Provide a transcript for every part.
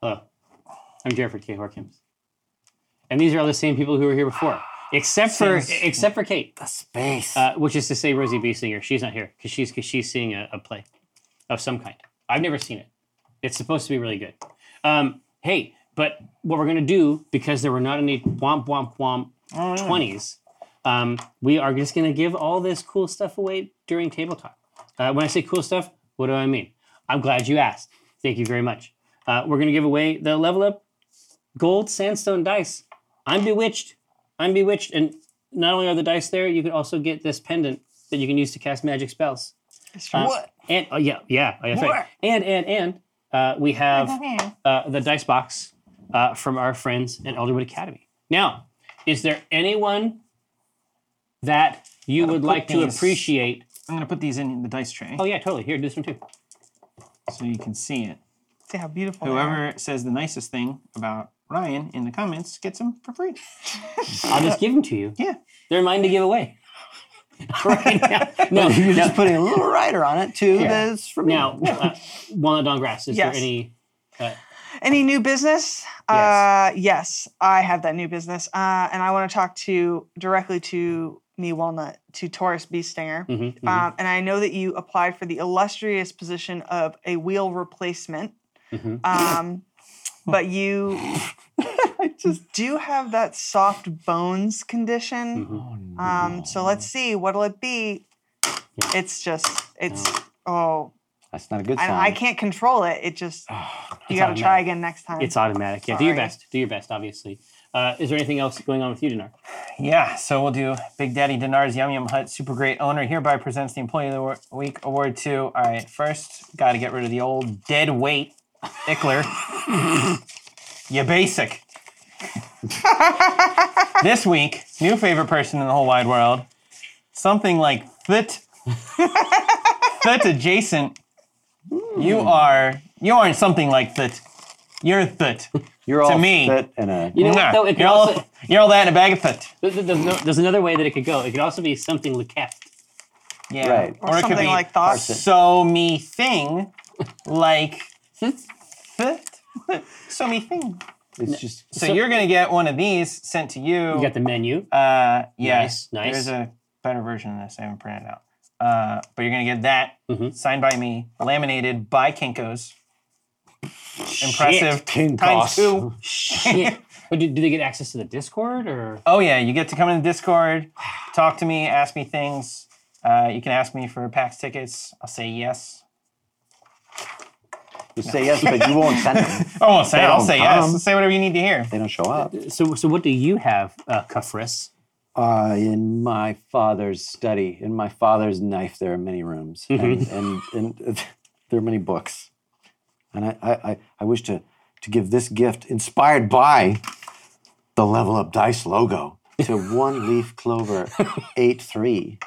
Hello. I'm Jeffrey K. Holkins. And these are all the same people who were here before, except for Seems- except for Kate, The space. uh, which is to say Rosie Beestinger. She's not here because she's cause she's seeing a, a play of some kind. I've never seen it. It's supposed to be really good. Um, hey, but what we're gonna do because there were not any womp womp womp twenties, um, we are just gonna give all this cool stuff away during table talk. Uh, when I say cool stuff, what do I mean? I'm glad you asked. Thank you very much. Uh, we're gonna give away the level up gold sandstone dice. I'm bewitched. I'm bewitched, and not only are the dice there, you can also get this pendant that you can use to cast magic spells. Uh, what? And oh yeah, yeah, that's right. And and and uh, we have uh, the dice box uh, from our friends at Elderwood Academy. Now, is there anyone that you would like to these- appreciate? I'm gonna put these in the dice tray Oh yeah, totally. Here, do this one too. so you can see it. See how beautiful. they are. Whoever says the nicest thing about Ryan in the comments gets them for free. I'll just give them to you. Yeah. They're mine to give away. right now. No, You're no, just putting a little rider on it too. Yeah. That's for me. now, uh, Walnut Dankgrass, is Yes. there any? Uh, Any new business? Uh, yes, I have that new business, uh, and I want to talk to directly to me, Walnut, to Taurus Bee Stinger. mhm, mhm. Um, and I know that you applied for the illustrious position of a wheel replacement. Mhm. Um, but you I just do have that soft bones condition. Mhm. Um, so let's see, what'll it be? Yeah. It's just, it's, oh, that's not a good sign. I can't control it. It just, you got to try again next time. It's automatic. Yeah, do your best. Do your best, obviously. Uh, is there anything else going on with you, Dinar? Yeah, so we'll do Big Daddy Dinar's Yum Yum Hut Super Great Owner hereby presents the Employee of the Week Award to. All right, first, got to get rid of the old dead weight Ickler. you basic. this week, new favorite person in the whole wide world, something like Thit. Thit adjacent. You are you aren't something like Thit. You're Thit. You're all to me. fit and a You know what, though? It could You're all, also, you're all that in a bag of Thit. there's, there's no- there's another way that it could go. It could also be something Lekeft. Yeah. Right. or, Or it could something be like thoughts. so me thing like so me thing. it's just So, So- you're gonna get one of these sent to you. You got the menu. uh yeah. Nice, nice. There's a better version of this I haven't printed out. Uh, but you're gonna get that Mhm. signed by me, laminated by Kinkos. Impressive. Kinkos. Times two. Shit. But do, do they get access to the Discord or? Oh yeah, you get to come in the Discord, talk to me, ask me things. Uh, you can ask me for PAX tickets. I'll say yes. You say yes, but you won't send them. I won't say. They I'll don't say come. yes. Say whatever you need to hear. They don't show up. So so what do you have, uh, Kithris? Uh, in my father's study, in my father's knife, there are many rooms, and, and, and there are many books. And I, I, I, I wish to, to give this gift, inspired by the Level Up Dice logo, to One Leaf Clover 8 3.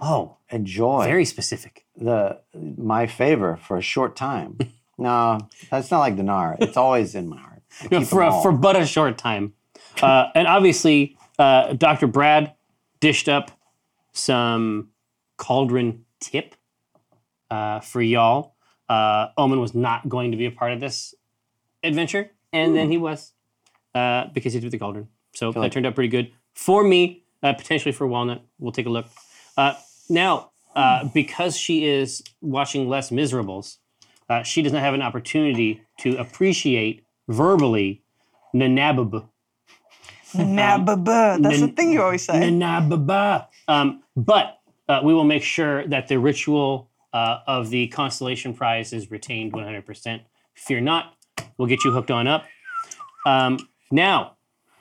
Oh, Enjoy very specific. the my favor for a short time. No, that's not like Dinar. It's always in my heart. No, for a, for but a short time. Uh, and obviously, uh, Dr. Brad dished up some cauldron tip uh, for y'all. Uh, Omen was not going to be a part of this adventure, and then he was uh, because he did the cauldron. So that like- turned out pretty good for me, uh, potentially for Walnut. We'll take a look. Uh, now, uh, because she is watching Les Misérables, uh, she does not have an opportunity to appreciate verbally Nanabab. Nah, buh, buh. That's the thing you always say. Nanababa. Um, but uh, we will make sure that the ritual uh, of the constellation prize is retained 100%. Fear not, we'll get you hooked on up. Um, now,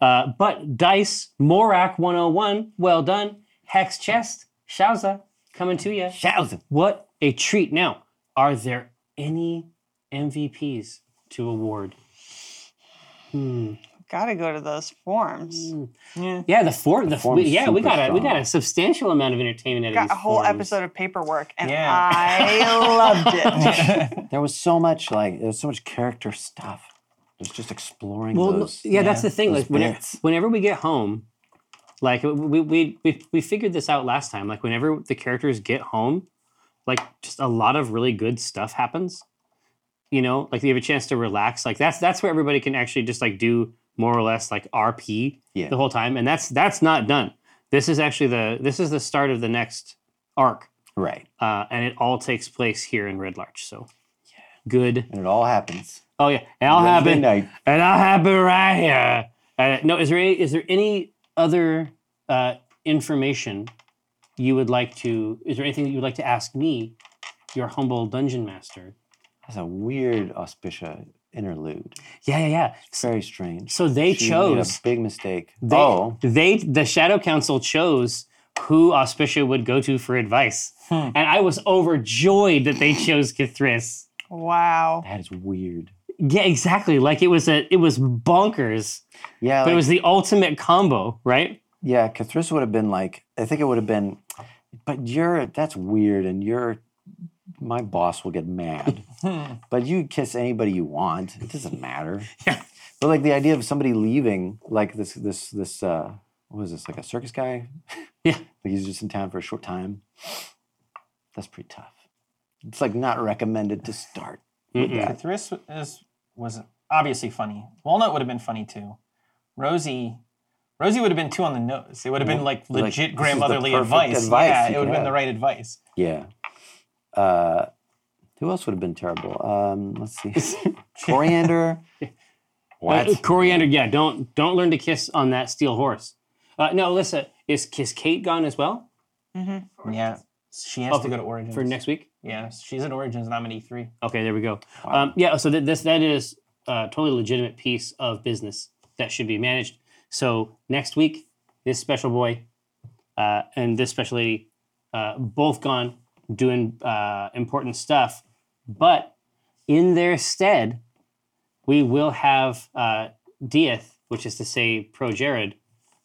uh, but Dice, Morak 101, well done. Hex Chest, Shauza, coming to you. Shouts. What a treat. Now, are there any MVPs to award? Hmm. Gotta go to those forums. Yeah, yeah, the form. The, form's we, yeah, we got a we got a substantial amount of entertainment out of Got a whole forums. episode of paperwork, and Yeah. I loved it. There was so much like there was so much character stuff. It was just exploring Well, those. yeah, that's the thing. Like whenever, whenever we get home, like we, we we we figured this out last time. Like whenever the characters get home, like just a lot of really good stuff happens. you know, like you have a chance to relax. Like that's that's where everybody can actually just like do more or less like RP Yeah. the whole time, and that's that's not done. This is actually the this is the start of the next arc, Right. uh, and it all takes place here in Red Larch. So, good. And it all happens. Oh yeah, and I'll happen, night. and I'll happen right here. Uh, no, is there any, is there any other uh, information you would like to? Is there anything that you would like to ask me, your humble dungeon master? That's a weird Auspicia interlude. Yeah, yeah, yeah. It's very strange. So they She made chose. a big mistake. They, oh, they the Shadow Council chose who Auspicia would go to for advice, hmm. and I was overjoyed that they chose Kithris. Wow. that is weird. Yeah, exactly. Like it was a it was bonkers, Yeah, but it was the ultimate combo, right? Yeah. Kithris would have been like. I think it would have been. But you're. That's weird, and you're. My boss will get mad. but you kiss anybody you want. It doesn't matter. Yeah. But like the idea of somebody leaving, like this, this, this. uh What was this? Like a circus guy? Yeah. Like he's just in town for a short time. That's pretty tough. It's like not recommended to start. Thriss is was obviously funny. Walnut would have been funny too. Rosie, Rosie would have been too on the nose. It would have been like Like, legit this is the grandmotherly advice. advice Yeah, it would have been the right advice. Yeah. Uh, who else would have been terrible? Um, let's see. Coriander. What? Uh, coriander, yeah. Don't don't learn to kiss on that steel horse. Uh, no, Alyssa, is is Kate gone as well Mm-hmm. Yeah, she has Oh, to go to Origins for next week? Yeah, she's at Origins, and I'm at E3. Okay, there we go. Wow. Um, yeah, so th- this that is a totally legitimate piece of business that should be managed. So next week, this special boy uh, and this special lady, uh, both gone doing uh, important stuff, but in their stead, we will have uh, Dieth, which is to say Pro Jared,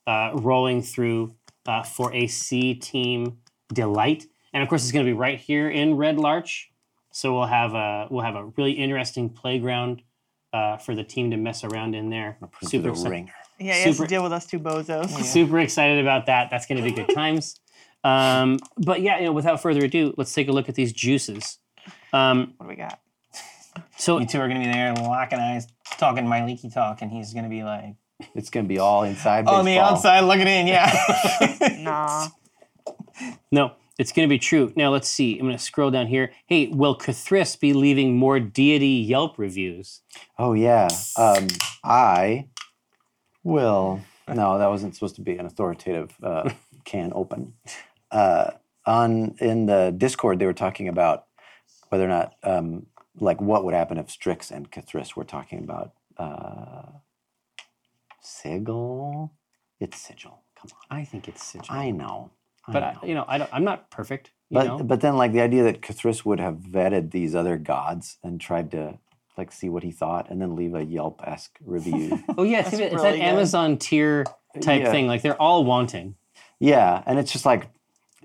uh, rolling through uh, for a C team delight, and of course it's going to be right here in Red Larch. So we'll have a we'll have a really interesting playground uh, for the team to mess around in there. Super the ringer. Yeah, he has Super- to deal with us two bozos. Super excited about that. That's going to be good times. Um, but yeah, you know, without further ado, let's take a look at these juices. Um, What do we got? so You two are gonna be there locking eyes, talking my leaky talk, and he's gonna be like, It's going to be all inside on the baseball. outside looking in, yeah. Nah. no, it's going to be true. Now let's see. I'm going to scroll down here. Hey, will Kithris be leaving more deity Yelp reviews? Oh yeah. Um, I will. No, that wasn't supposed to be an authoritative uh, can open. Uh, on in the Discord, they were talking about whether or not, um, like, what would happen if Strix and Kithris were talking about uh, Sigil. It's Sigil. Come on. I think it's Sigil. I know. I but know. I, you know, I don't, I'm not perfect. You But know? but then like the idea that Kithris would have vetted these other gods and tried to like see what he thought and then leave a Yelp esque review. oh yeah, it's, That's it's that. Amazon tier type Yeah. thing. Like they're all wanting. yeah, and it's just like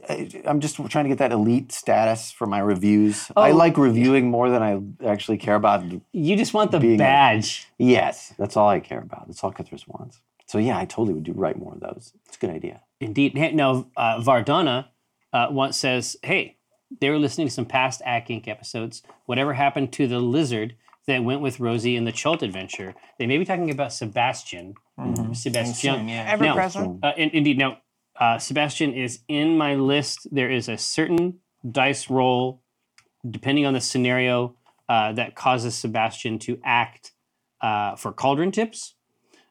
I- I'm just trying to get that elite status for my reviews. I Oh. like reviewing more than I actually care about. You just want the Being a- badge. Yes, that's all I care about. That's all Kithris wants. So yeah, I totally would do write more of those. It's a good idea. Indeed. Hey, Now, uh, Vardana uh, once says, "Hey, they were listening to some past Acq Inc. episodes. Whatever happened to the lizard that went with Rosie in the Chult adventure? They may be talking about Sebastian. Soon, Sebastian. yeah. Ever No. present. Uh, in, indeed. Now, uh, Sebastian is in my list. There is a certain dice roll, depending on the scenario, uh, that causes Sebastian to act uh, for cauldron tips.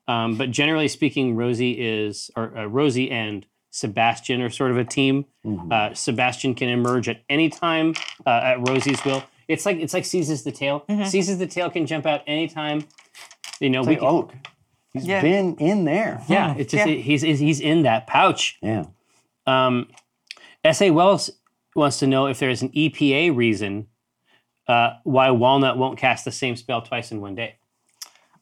Um, but generally speaking, Rosie is, or uh, Rosie and Sebastian are sort of a team. Mhm. Uh, Sebastian can emerge at any time uh, at Rosie's will. It's like it's like seizes the tail. Seizes the tail can jump out anytime. You know, It's we like can, Oak. He's Yeah. been in there. yeah, it's just Yeah. he's he's in that pouch. Yeah. Um, S.A. Wells wants to know if there is an EPA reason uh, why Walnut won't cast the same spell twice in one day.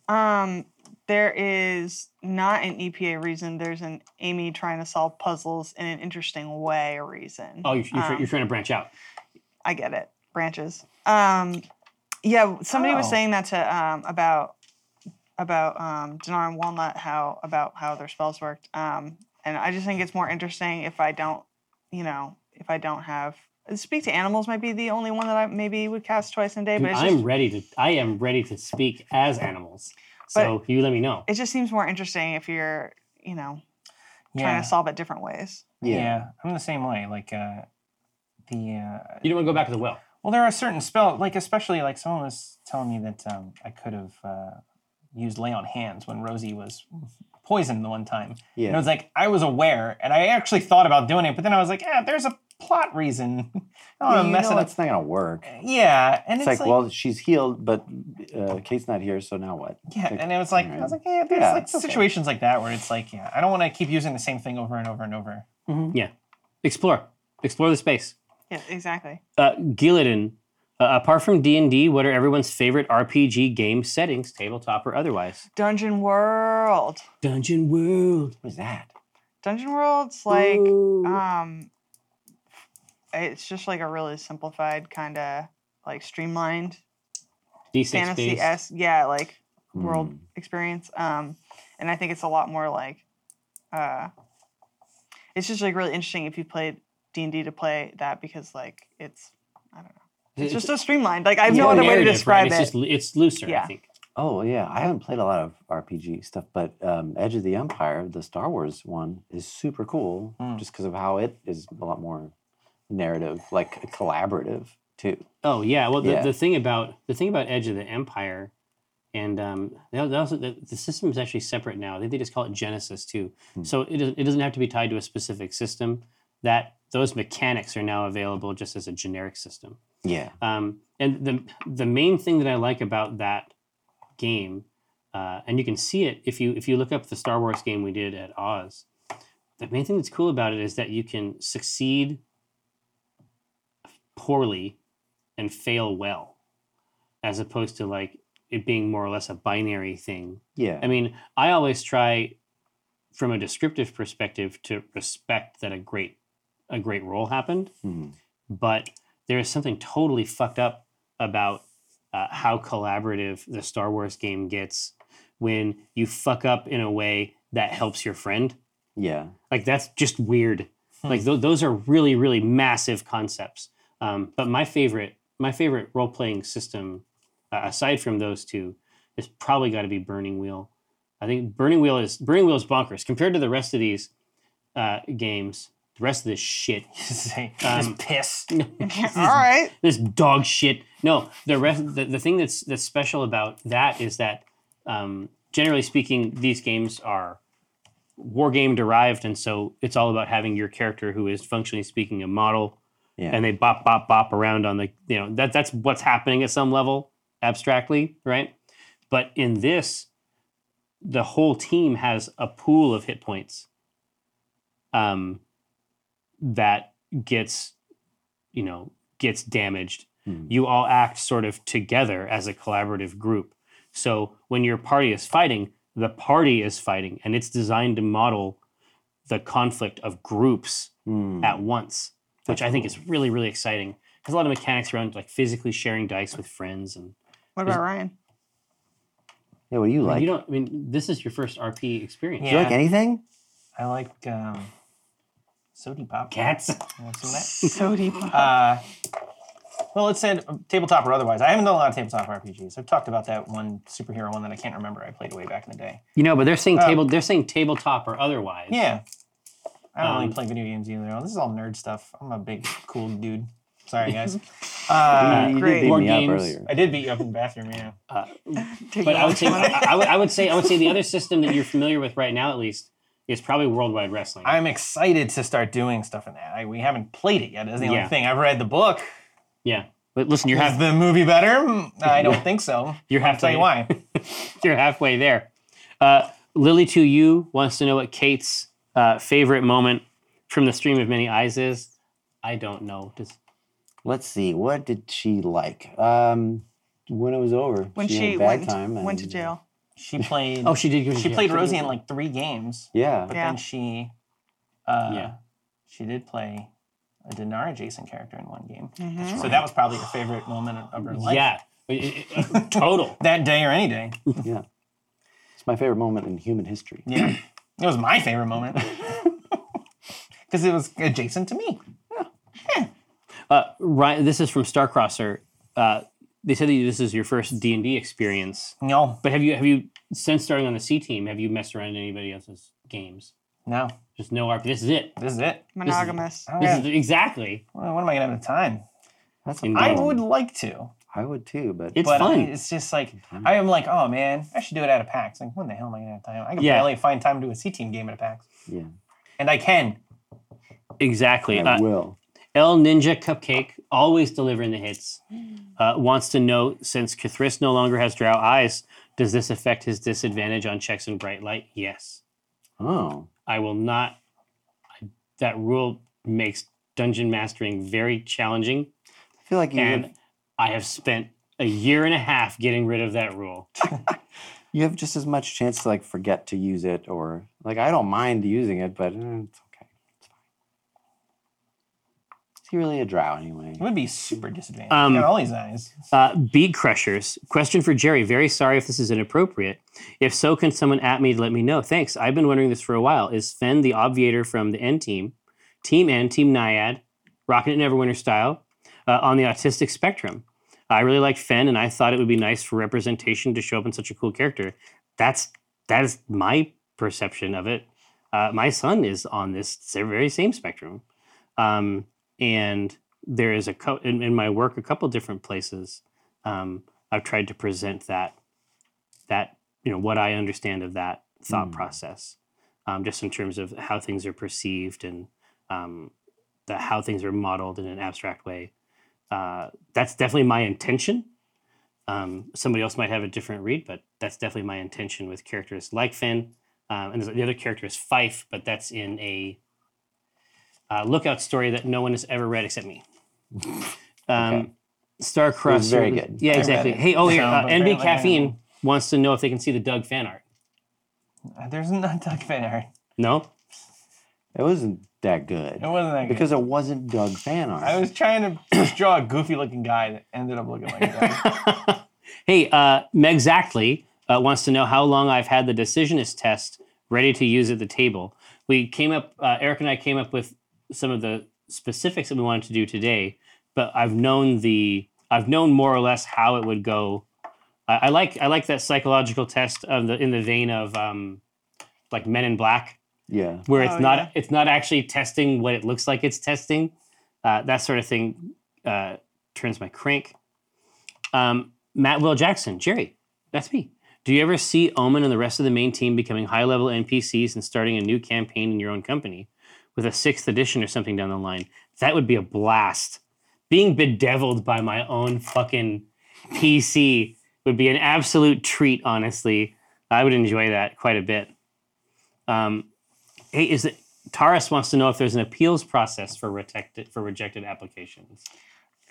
Um, there is not an EPA reason. There's an Amy trying to solve puzzles in an interesting way reason. Oh, you're, you're, Um, you're trying to branch out. I get it. Branches. Um, yeah, somebody was Oh. saying that to um, about about um, Dinar and Walnut how about how their spells worked. Um, and I just think it's more interesting if I don't, you know, if I don't have Speak to animals might be the only one that I maybe would cast twice in a day, Dude, but it's I'm just, ready to. I am ready to speak as animals. So you let me know. it just seems more interesting if you're, you know, trying Yeah. to solve it different ways. yeah. Yeah. I'm the same way. Like uh, the uh, You don't want to go back to the well. Well, there are certain spells, like especially like someone was telling me that um, I could have uh, used lay on hands when Rosie was poisoned the one time. Yeah. And it was like I was aware, and I actually thought about doing it, but then I was like, yeah, there's a plot reason. I don't want to you mess know it up. it's not gonna work. Yeah, and It's, it's, like, well, she's healed, but uh, Kate's not here, so now what? Yeah, Like, and it was like I was like, yeah, there's Yeah, like it's okay. situations like that where it's like, yeah, I don't want to keep using the same thing over and over and over. Yeah. Explore. Explore the space. Yeah, exactly. Uh, uh, apart from D&D, what are everyone's favorite RPG game settings, tabletop or otherwise? Dungeon World. Dungeon World. What is that? Dungeon World's like Ooh. um it's just like a really simplified kind of like streamlined D6 fantasy s yeah like world Mm. experience um and i think it's a lot more like uh it's just like really interesting if you played d&d to play that because like it's i don't know it's just so streamlined like i have no other way to describe right? it It's just it's looser, I think. Oh yeah, I haven't played a lot of RPG stuff, but um, Edge of the Empire, the Star Wars one, is super cool, Mm. just because of how it is a lot more narrative, like collaborative too. Oh yeah. Well, the, Yeah. the thing about the thing about Edge of the Empire, and um, they they also the, the system is actually separate now. I think they just call it Genesys too. Hmm. So it doesn't- it doesn't have to be tied to a specific system. That those mechanics are now available just as a generic system. Yeah. Um, and the the main thing that I like about that game, uh, and you can see it if you if you look up the Star Wars game we did at Oz. The main thing that's cool about it is that you can succeed poorly and fail well, as opposed to like it being more or less a binary thing. Yeah. I mean, I always try, from a descriptive perspective, to respect that a great a great role happened Mhm. but there is something totally fucked up about uh, how collaborative the Star Wars game gets when you fuck up in a way that helps your friend. Yeah. Like that's just weird. Hmm. Like th- those are really, really massive concepts. Um, but my favorite, my favorite role playing system, uh, aside from those two, is probably got to be Burning Wheel. I think Burning Wheel is Burning Wheel is bonkers compared to the rest of these uh, games. The rest of this shit Um, piss. all right this dog shit. No, the rest. The, the thing that's that's special about that is that, um, generally speaking, these games are war game derived, and so it's all about having your character who is functionally speaking a model, Yeah. and they bop bop bop around on the you know that that's what's happening at some level abstractly, right? But in this, the whole team has a pool of hit points. Um, that gets, you know, gets damaged. Mhm. You all act sort of together as a collaborative group. So when your party is fighting, the party is fighting, and it's designed to model the conflict of groups Mm. at once, which I think is really, really exciting. There's a lot of mechanics around like physically sharing dice with friends, and what about ryan Yeah. What do you I mean, like? you don't. I mean, this is your first RP experience. do you like anything? I like um, sody pop. Cats. You want some of that? so Uh, well, let's say uh, tabletop or otherwise. I haven't done a lot of tabletop RPGs. I've talked about that one superhero one that I can't remember. I played way back in the day. You know, but they're saying Uh, table. They're saying tabletop or otherwise. Yeah. I don't Um, really play video games either. This is all nerd stuff. I'm a big cool dude. Sorry, guys. Uh, you great. did beat Board me up games. earlier. I did beat you up in the bathroom, yeah. Uh, but I would say I, I would, I would say I would say the other system that you're familiar with right now, at least, is probably Worldwide Wrestling. I'm excited to start doing stuff in that. I, we haven't played it yet. Is the Yeah. only thing. I've read the book. yeah, but listen, you're Is half, the movie better? Mm, I don't think so. You're I'll tell you halfway. why. you're halfway there. Uh, Lily to you wants to know what Kate's uh, favorite moment from the stream of many eyes is. I don't know. Does, Let's see. What did she like? Um, when it was over. when had she a bad went, time went to and- jail She played. oh, she did. go she jail. played Rosie in like three games, Yeah. but Yeah. then she, uh, Yeah. she did play a Dinar adjacent character in one game. Mhm. So that was probably her favorite moment of her life. Yeah, It- it- uh, total. That day or any day. Yeah. It's my favorite moment in human history. Yeah. it was my favorite moment. Because it was adjacent to me. Uh, Ryan, this is from Starcrosser. Uh, they said that this is your first D and D experience, No, but have you have you since starting on the C team have you messed around in anybody else's games? no, Just no RP. This is it. this is it. Monogamous. I don't This is exactly. well, when am I gonna have the time? That's Indeed. I would like to, I would too, but It's but fun. it's just like I am like, oh man, I should do it at a PAX. Like, when the hell am I gonna have time? I can Yeah. barely find time to do a C team game at a PAX, yeah, and I can. Exactly. I Uh, will. El Ninja Cupcake, always delivering the hits, uh, wants to know since Kithris no longer has drow eyes, does this affect his disadvantage on checks in bright light? Yes. Oh, I will not. I, that rule makes dungeon mastering very challenging, I feel like you and have, I have spent a year and a half getting rid of that rule. you have just as much chance to like forget to use it, or like I don't mind using it, but eh. It's fine. Is he really a drow anyway? It would be super disadvantaged. Um, Got all these eyes. Uh, Beat Crushers. Question for Jerry. Very sorry if this is inappropriate. If so, can someone at me to let me know? Thanks. I've been wondering this for a while. Is Fen the obviator from the N team, Team N, Team Naiad, Rocket and Neverwinter style, uh, on the autistic spectrum? I really like Fen, and I thought it would be nice for representation to show up in such a cool character. That's that is my perception of it. Uh, my son is on this very same spectrum, um, and there is a co- in, in my work a couple different places. Um, I've tried to present that that you know what I understand of that thought Mm. process, um, just in terms of how things are perceived and um, the, how things are modeled in an abstract way. Uh, that's definitely my intention. Um, somebody else might have a different read, but that's definitely my intention with characters like Finn. Um, and there's- the other character is Fife, but that's in a uh, lookout story that no one has ever read except me. Um, Okay. Star Cross. very good. Yeah, exactly. Hey, oh, here, So, uh, NB Caffeine wants to know if they can see the Doug fan art. There's not Doug fan art. No? It wasn't that good It wasn't that good. because it wasn't Doug fan art. I was trying to just draw a goofy looking guy that ended up looking like a Doug. hey, uh, Megzactly uh, wants to know how long I've had the decisionist test ready to use at the table. We came up, uh, Eric and I came up with some of the specifics that we wanted to do today, but I've known the, I've known more or less how it would go. I, I like, I like that psychological test of the in the vein of um, like Men in Black, yeah, where it's Oh, not, yeah. it's not actually testing what it looks like it's testing. Uh, that sort of thing uh, turns my crank. Um, Matt Will Jackson, Jerry, that's me. Do you ever see Omen and the rest of the main team becoming high level NPCs and starting a new campaign in your own company with a sixth edition or something down the line? That would be a blast. Being bedeviled by my own fucking PC would be an absolute treat, honestly. I would enjoy that quite a bit. Um, hey, is it Taurus wants to know if there's an appeals process for rejected for rejected applications.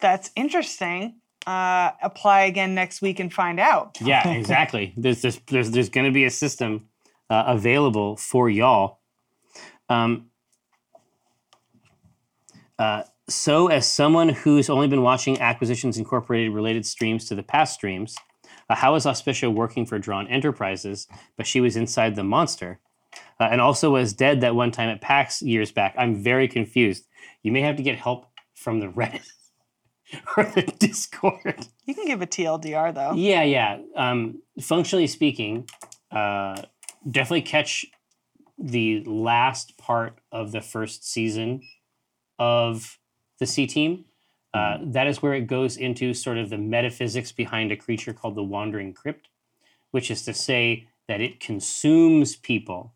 That's interesting. Uh, apply again next week and find out. Yeah, exactly. there's there's there's, there's going to be a system uh, available for y'all. Um, uh, so, as someone who's only been watching Acquisitions Incorporated related streams to the past streams, uh, how is Auspicia working for Dran Enterprises? But she was inside the monster, uh, and also was dead that one time at PAX years back. I'm very confused. You may have to get help from the Reddit or the Discord. You can give a TLDR though. Yeah, yeah. Um, functionally speaking, uh, definitely catch the last part of the first season of the C Team. Uh, that is where it goes into sort of the metaphysics behind a creature called the Wandering Crypt, which is to say that it consumes people.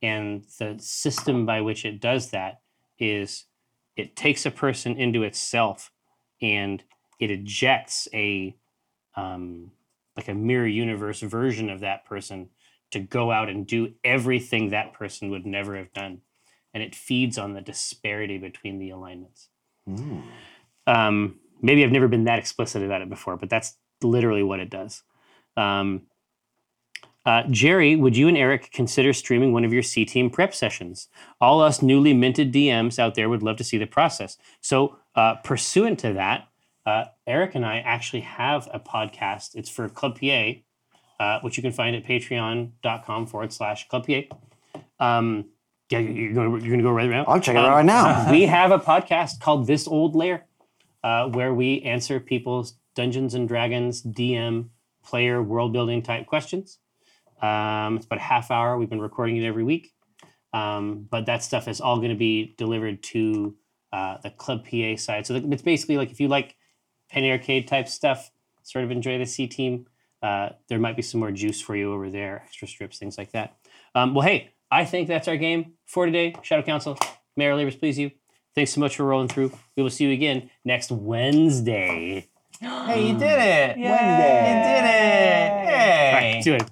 And the system by which it does that is it takes a person into itself and it ejects a um, like a mirror universe version of that person to go out and do everything that person would never have done and it feeds on the disparity between the alignments Mm. um, maybe i've never been that explicit about it before but that's literally what it does um, uh, jerry would you and eric consider streaming one of your c team prep sessions all us newly minted dms out there would love to see the process so uh, pursuant to that uh, Eric and I actually have a podcast. It's for Club PA, uh, which you can find at patreon.com forward slash Club PA. Um, yeah, you're going to you're gonna go right now? I'll check it out Um, right now. we have a podcast called This Old Lair. uh, where we answer people's Dungeons and Dragons DM player world building type questions. Um, it's about a half hour. We've been recording it every week. Um, but that stuff is all going to be delivered to uh, the Club PA side. So it's basically like if you like Penny Arcade type stuff, sort of enjoy the C team, uh, there might be some more juice for you over there, extra strips, things like that. Um, well, hey, I think that's our game for today. Shadow Council, Mayor labors please you. Thanks so much for rolling through. We will see you again next Wednesday. Hey, you did it! Yay. You did it! All Hey! right, do it.